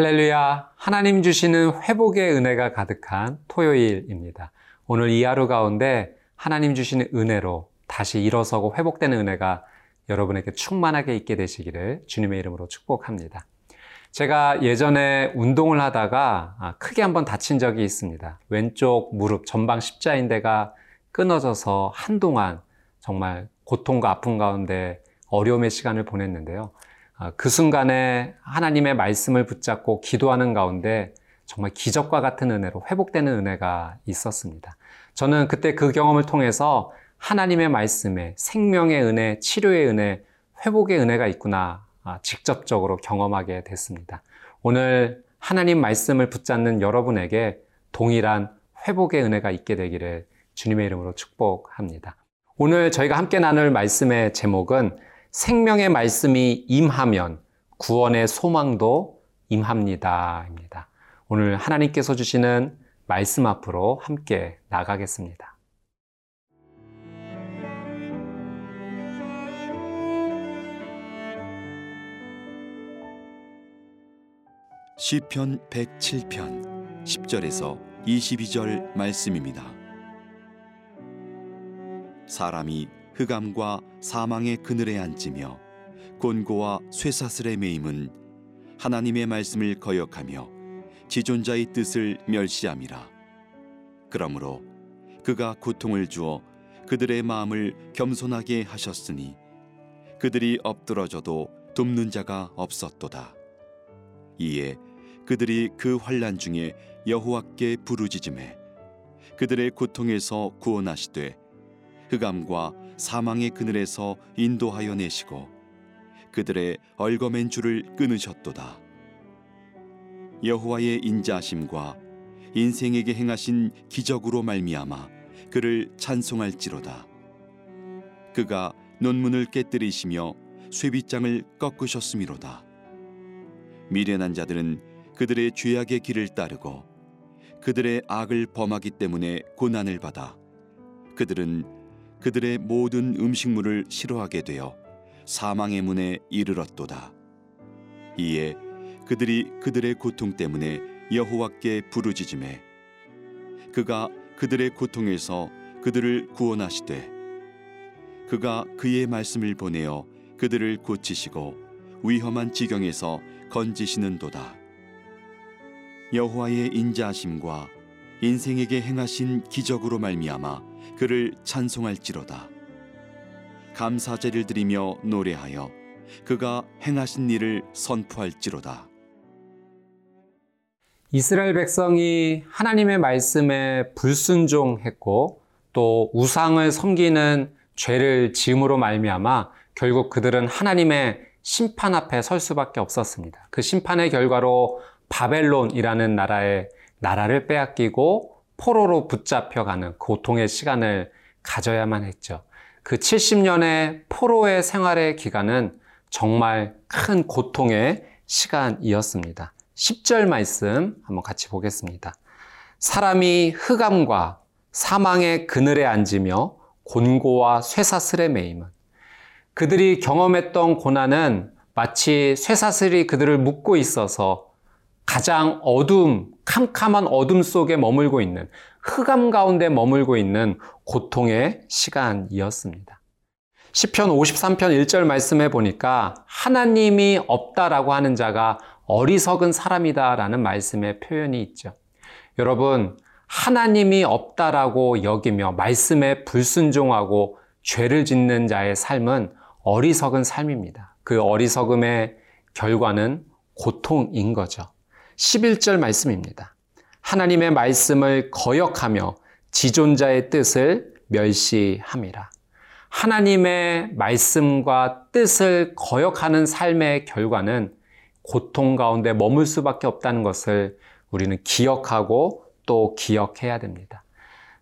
할렐루야. 하나님 주시는 회복의 은혜가 가득한 토요일입니다. 오늘 이 하루 가운데 하나님 주시는 은혜로 다시 일어서고 회복되는 은혜가 여러분에게 충만하게 있게 되시기를 주님의 이름으로 축복합니다. 제가 예전에 운동을 하다가 아, 크게 한번 다친 적이 있습니다. 왼쪽 무릎 전방 십자인대가 끊어져서 한동안 정말 고통과 아픔 가운데 어려움의 시간을 보냈는데요. 아, 그 순간에 하나님의 말씀을 붙잡고 기도하는 가운데 정말 기적과 같은 은혜로 회복되는 은혜가 있었습니다. 저는 그때 그 경험을 통해서 하나님의 말씀에 생명의 은혜, 치료의 은혜, 회복의 은혜가 있구나 아, 직접적으로 경험하게 됐습니다. 오늘 하나님 말씀을 붙잡는 여러분에게 동일한 회복의 은혜가 있게 되기를 주님의 이름으로 축복합니다. 오늘 저희가 함께 나눌 말씀의 제목은 생명의 말씀이 임하면 구원의 소망도 임합니다. 오늘 하나님께서 주시는 말씀 앞으로 함께 나가겠습니다. 시편 107편 10절에서 22절 말씀입니다. 사람이 흑암과 사망의 그늘에 앉으며 곤고와 쇠사슬의 매임은 하나님의 말씀을 거역하며 지존자의 뜻을 멸시함이라. 그러므로 그가 고통을 주어 그들의 마음을 겸손하게 하셨으니 그들이 엎드러져도 돕는 자가 없었도다. 이에 그들이 그 환란 중에 여호와께 부르짖음에 그들의 고통에서 구원하시되 흑암과 사망의 그늘에서 인도하여 내시고 그들의 얼거맨 줄을 끊으셨도다. 여호와의 인자하심과 인생에게 행하신 기적으로 말미암아 그를 찬송할지로다. 그가 논문을 깨뜨리시며 쇠빗장을 꺾으셨음이로다. 미련한 자들은 그들의 죄악의 길을 따르고 그들의 악을 범하기 때문에 고난을 받아 그들은 그들의 모든 음식물을 싫어하게 되어 사망의 문에 이르렀도다. 이에 그들이 그들의 고통 때문에 여호와께 부르짖음에 그가 그들의 고통에서 그들을 구원하시되 그가 그의 말씀을 보내어 그들을 고치시고 위험한 지경에서 건지시는도다. 여호와의 인자하심과 인생에게 행하신 기적으로 말미암아 그를 찬송할지로다. 감사제를 드리며 노래하여 그가 행하신 일을 선포할지로다. 이스라엘 백성이 하나님의 말씀에 불순종했고 또 우상을 섬기는 죄를 지음으로 말미암아 결국 그들은 하나님의 심판 앞에 설 수밖에 없었습니다. 그 심판의 결과로 바벨론이라는 나라의 나라를 빼앗기고 포로로 붙잡혀가는 고통의 시간을 가져야만 했죠. 그 70년의 포로의 생활의 기간은 정말 큰 고통의 시간이었습니다. 10절 말씀 한번 같이 보겠습니다. 사람이 흑암과 사망의 그늘에 앉으며 곤고와 쇠사슬에 매임은 그들이 경험했던 고난은 마치 쇠사슬이 그들을 묶고 있어서 가장 어둠, 캄캄한 어둠 속에 머물고 있는 흑암 가운데 머물고 있는 고통의 시간이었습니다. 시편 53편 1절 말씀해 보니까 하나님이 없다라고 하는 자가 어리석은 사람이다라는 말씀의 표현이 있죠. 여러분, 하나님이 없다라고 여기며 말씀에 불순종하고 죄를 짓는 자의 삶은 어리석은 삶입니다. 그 어리석음의 결과는 고통인 거죠. 11절 말씀입니다. 하나님의 말씀을 거역하며 지존자의 뜻을 멸시함이라. 하나님의 말씀과 뜻을 거역하는 삶의 결과는 고통 가운데 머물 수밖에 없다는 것을 우리는 기억하고 또 기억해야 됩니다.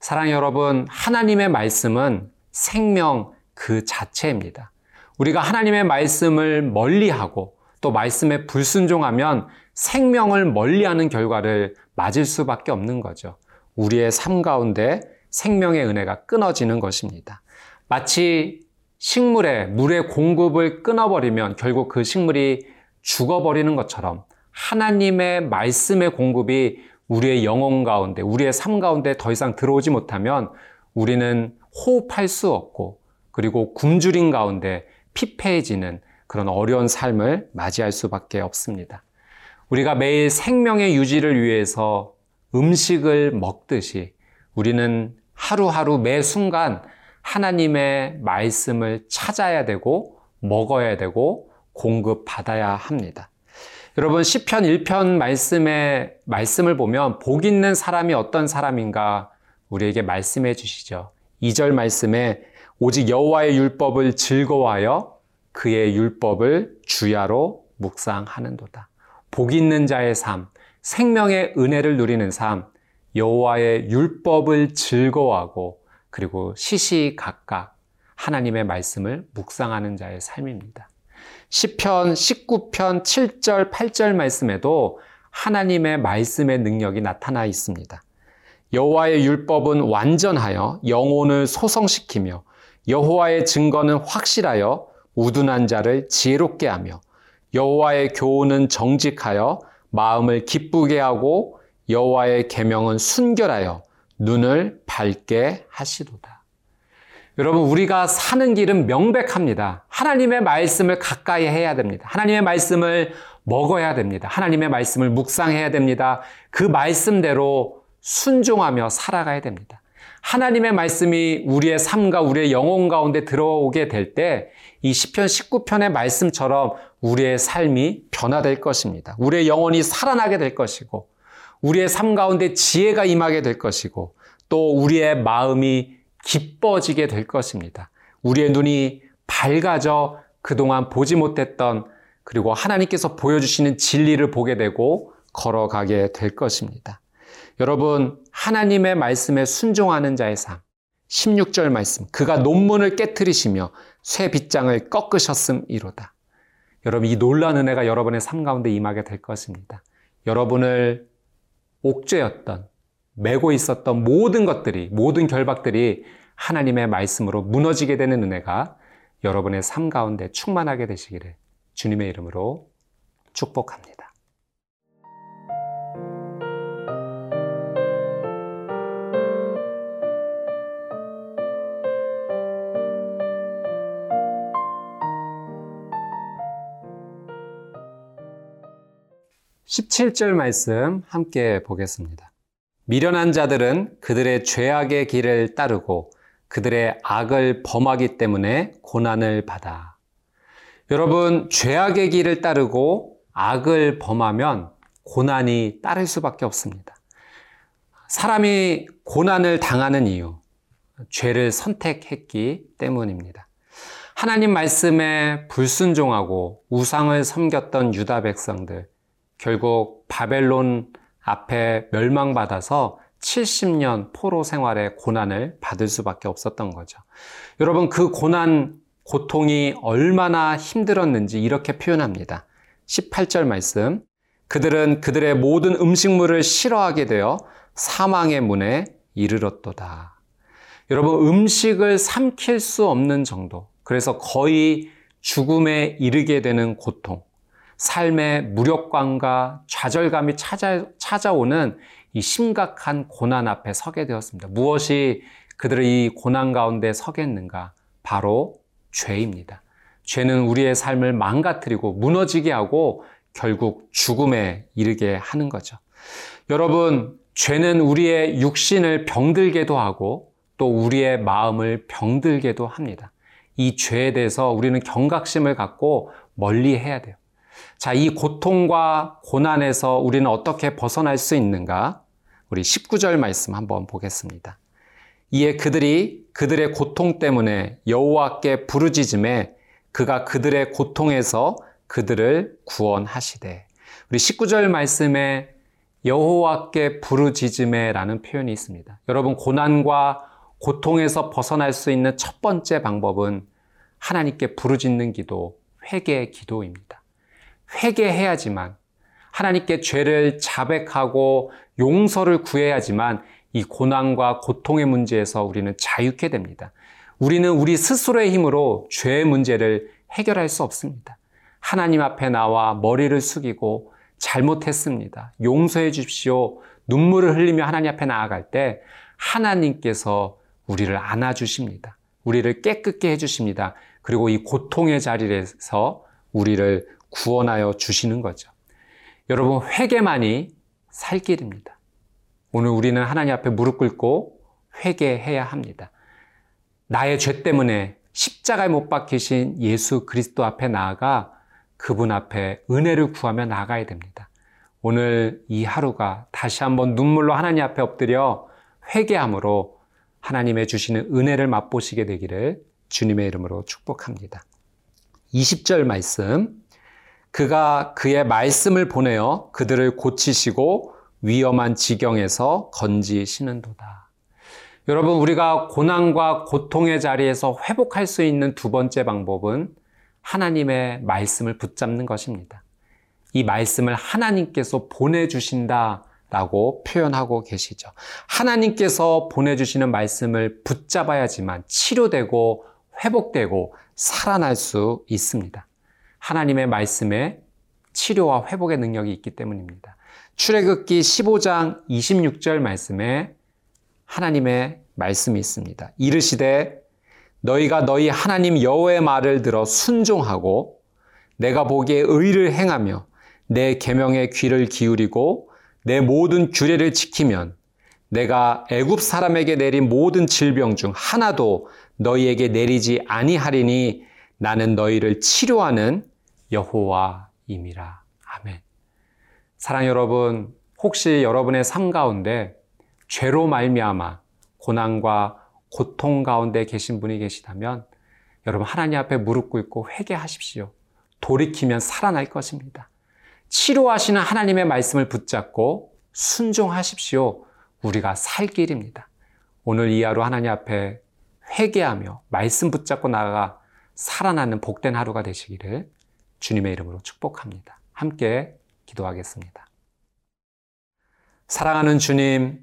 사랑 여러분, 하나님의 말씀은 생명 그 자체입니다. 우리가 하나님의 말씀을 멀리하고 또 말씀에 불순종하면 생명을 멀리하는 결과를 맞을 수밖에 없는 거죠. 우리의 삶 가운데 생명의 은혜가 끊어지는 것입니다. 마치 식물의 물의 공급을 끊어버리면 결국 그 식물이 죽어버리는 것처럼 하나님의 말씀의 공급이 우리의 영혼 가운데, 우리의 삶 가운데 더 이상 들어오지 못하면 우리는 호흡할 수 없고, 그리고 굶주린 가운데 피폐해지는 그런 어려운 삶을 맞이할 수밖에 없습니다. 우리가 매일 생명의 유지를 위해서 음식을 먹듯이 우리는 하루하루 매 순간 하나님의 말씀을 찾아야 되고 먹어야 되고 공급받아야 합니다. 여러분 시편 1편 말씀의 말씀을 보면 복 있는 사람이 어떤 사람인가 우리에게 말씀해 주시죠. 2절 말씀에 오직 여호와의 율법을 즐거워하여 그의 율법을 주야로 묵상하는도다. 복 있는 자의 삶, 생명의 은혜를 누리는 삶, 여호와의 율법을 즐거워하고 그리고 시시각각 하나님의 말씀을 묵상하는 자의 삶입니다. 시편 19편 7절 8절 말씀에도 하나님의 말씀의 능력이 나타나 있습니다. 여호와의 율법은 완전하여 영혼을 소성시키며 여호와의 증거는 확실하여 우둔한 자를 지혜롭게 하며 여호와의 교훈은 정직하여 마음을 기쁘게 하고 여호와의 계명은 순결하여 눈을 밝게 하시도다. 여러분 우리가 사는 길은 명백합니다. 하나님의 말씀을 가까이 해야 됩니다. 하나님의 말씀을 먹어야 됩니다. 하나님의 말씀을 묵상해야 됩니다. 그 말씀대로 순종하며 살아가야 됩니다. 하나님의 말씀이 우리의 삶과 우리의 영혼 가운데 들어오게 될 때 이 시편 19편의 말씀처럼 우리의 삶이 변화될 것입니다. 우리의 영혼이 살아나게 될 것이고 우리의 삶 가운데 지혜가 임하게 될 것이고 또 우리의 마음이 기뻐지게 될 것입니다. 우리의 눈이 밝아져 그동안 보지 못했던 그리고 하나님께서 보여주시는 진리를 보게 되고 걸어가게 될 것입니다. 여러분, 하나님의 말씀에 순종하는 자의 삶. 16절 말씀. 그가 논문을 깨뜨리시며 쇠 빗장을 꺾으셨음 이로다. 여러분, 이 놀라운 은혜가 여러분의 삶 가운데 임하게 될 것입니다. 여러분을 옥죄였던, 메고 있었던 모든 것들이, 모든 결박들이 하나님의 말씀으로 무너지게 되는 은혜가 여러분의 삶 가운데 충만하게 되시기를 주님의 이름으로 축복합니다. 17절 말씀 함께 보겠습니다. 미련한 자들은 그들의 죄악의 길을 따르고 그들의 악을 범하기 때문에 고난을 받아. 여러분, 죄악의 길을 따르고 악을 범하면 고난이 따를 수밖에 없습니다. 사람이 고난을 당하는 이유, 죄를 선택했기 때문입니다. 하나님 말씀에 불순종하고 우상을 섬겼던 유다 백성들, 결국 바벨론 앞에 멸망받아서 70년 포로 생활의 고난을 받을 수밖에 없었던 거죠. 여러분, 그 고난, 고통이 얼마나 힘들었는지 이렇게 표현합니다. 18절 말씀. 그들은 그들의 모든 음식물을 싫어하게 되어 사망의 문에 이르렀도다. 여러분, 음식을 삼킬 수 없는 정도. 그래서 거의 죽음에 이르게 되는 고통. 삶의 무력감과 좌절감이 찾아, 찾아오는 이 심각한 고난 앞에 서게 되었습니다. 무엇이 그들의 이 고난 가운데 서겠는가? 바로 죄입니다. 죄는 우리의 삶을 망가뜨리고 무너지게 하고 결국 죽음에 이르게 하는 거죠. 여러분, 죄는 우리의 육신을 병들게도 하고 또 우리의 마음을 병들게도 합니다. 이 죄에 대해서 우리는 경각심을 갖고 멀리 해야 돼요. 자, 이 고통과 고난에서 우리는 어떻게 벗어날 수 있는가? 우리 19절 말씀 한번 보겠습니다. 이에 그들이 그들의 고통 때문에 여호와께 부르짖음에 그가 그들의 고통에서 그들을 구원하시되 우리 19절 말씀에 여호와께 부르짖음에라는 표현이 있습니다. 여러분 고난과 고통에서 벗어날 수 있는 첫 번째 방법은 하나님께 부르짖는 기도, 회개 기도입니다. 회개해야지만 하나님께 죄를 자백하고 용서를 구해야지만 이 고난과 고통의 문제에서 우리는 자유케 됩니다. 우리는 우리 스스로의 힘으로 죄의 문제를 해결할 수 없습니다. 하나님 앞에 나와 머리를 숙이고 잘못했습니다. 용서해 주십시오. 눈물을 흘리며 하나님 앞에 나아갈 때 하나님께서 우리를 안아주십니다. 우리를 깨끗게 해주십니다. 그리고 이 고통의 자리에서 우리를 구원하여 주시는 거죠. 여러분, 회개만이 살 길입니다. 오늘 우리는 하나님 앞에 무릎 꿇고 회개해야 합니다. 나의 죄 때문에 십자가에 못 박히신 예수 그리스도 앞에 나아가 그분 앞에 은혜를 구하며 나가야 됩니다. 오늘 이 하루가 다시 한번 눈물로 하나님 앞에 엎드려 회개함으로 하나님의 주시는 은혜를 맛보시게 되기를 주님의 이름으로 축복합니다. 20절 말씀. 그가 그의 말씀을 보내어 그들을 고치시고 위험한 지경에서 건지시는도다. 여러분, 우리가 고난과 고통의 자리에서 회복할 수 있는 두 번째 방법은 하나님의 말씀을 붙잡는 것입니다. 이 말씀을 하나님께서 보내주신다 라고 표현하고 계시죠. 하나님께서 보내주시는 말씀을 붙잡아야지만 치료되고 회복되고 살아날 수 있습니다. 하나님의 말씀에 치료와 회복의 능력이 있기 때문입니다. 출애굽기 15장 26절 말씀에 하나님의 말씀이 있습니다. 이르시되 너희가 너희 하나님 여호와의 말을 들어 순종하고 내가 보기에 의를 행하며 내 계명에 귀를 기울이고 내 모든 규례를 지키면 내가 애굽 사람에게 내린 모든 질병 중 하나도 너희에게 내리지 아니하리니 나는 너희를 치료하는 여호와임이라. 아멘. 사랑 여러분, 혹시 여러분의 삶 가운데 죄로 말미암아 고난과 고통 가운데 계신 분이 계시다면 여러분 하나님 앞에 무릎 꿇고 회개하십시오. 돌이키면 살아날 것입니다. 치료하시는 하나님의 말씀을 붙잡고 순종하십시오. 우리가 살 길입니다. 오늘 이 하루 하나님 앞에 회개하며 말씀 붙잡고 나아가 살아나는 복된 하루가 되시기를 주님의 이름으로 축복합니다. 함께 기도하겠습니다. 사랑하는 주님,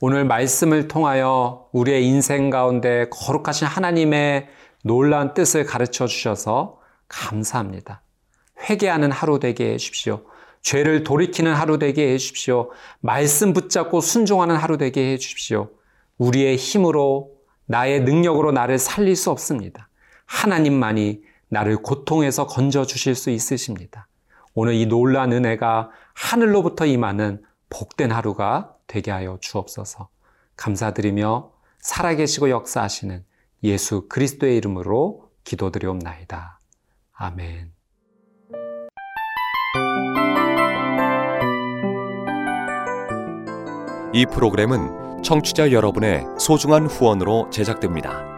오늘 말씀을 통하여 우리의 인생 가운데 거룩하신 하나님의 놀라운 뜻을 가르쳐 주셔서 감사합니다. 회개하는 하루 되게 해 주십시오. 죄를 돌이키는 하루 되게 해 주십시오. 말씀 붙잡고 순종하는 하루 되게 해 주십시오. 우리의 힘으로 나의 능력으로 나를 살릴 수 없습니다. 하나님만이 나를 고통에서 건져 주실 수 있으십니다. 오늘 이 놀란 은혜가 하늘로부터 임하는 복된 하루가 되게 하여 주옵소서. 감사드리며 살아계시고 역사하시는 예수 그리스도의 이름으로 기도드리옵나이다. 아멘. 이 프로그램은 청취자 여러분의 소중한 후원으로 제작됩니다.